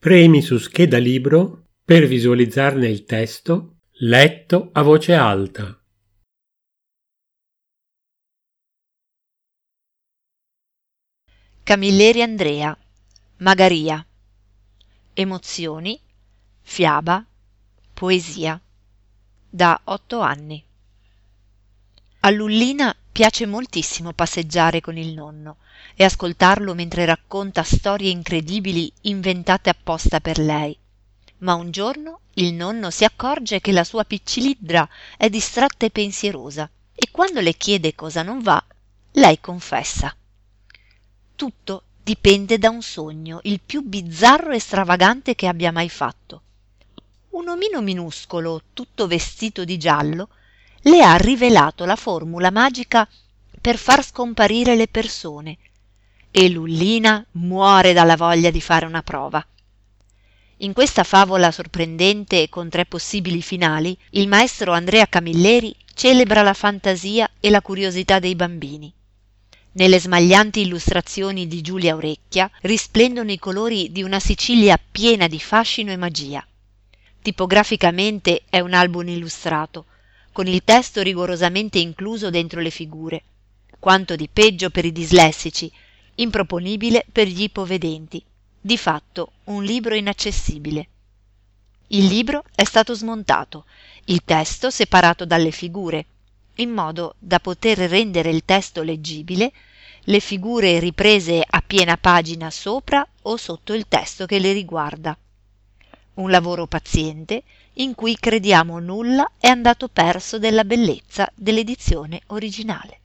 Premi su scheda libro per visualizzarne il testo letto a voce alta. Camilleri Andrea Magaria. Emozioni Fiaba Poesia. Da otto anni A Lullina piace moltissimo passeggiare con il nonno e ascoltarlo mentre racconta storie incredibili inventate apposta per lei. Ma un giorno il nonno si accorge che la sua piccilindra è distratta e pensierosa e quando le chiede cosa non va lei confessa. Tutto dipende da un sogno il più bizzarro e stravagante che abbia mai fatto. Un omino minuscolo tutto vestito di giallo le ha rivelato la formula magica per far scomparire le persone e Lullina muore dalla voglia di fare una prova. In questa favola sorprendente e con tre possibili finali, il maestro Andrea Camilleri celebra la fantasia e la curiosità dei bambini. Nelle smaglianti illustrazioni di Giulia Orecchia risplendono i colori di una Sicilia piena di fascino e magia. Tipograficamente è un album illustrato, con il testo rigorosamente incluso dentro le figure. Quanto di peggio per i dislessici, improponibile per gli ipovedenti, di fatto un libro inaccessibile. Il libro è stato smontato, il testo separato dalle figure, in modo da poter rendere il testo leggibile, le figure riprese a piena pagina sopra o sotto il testo che le riguarda. Un lavoro paziente in cui crediamo nulla è andato perso della bellezza dell'edizione originale.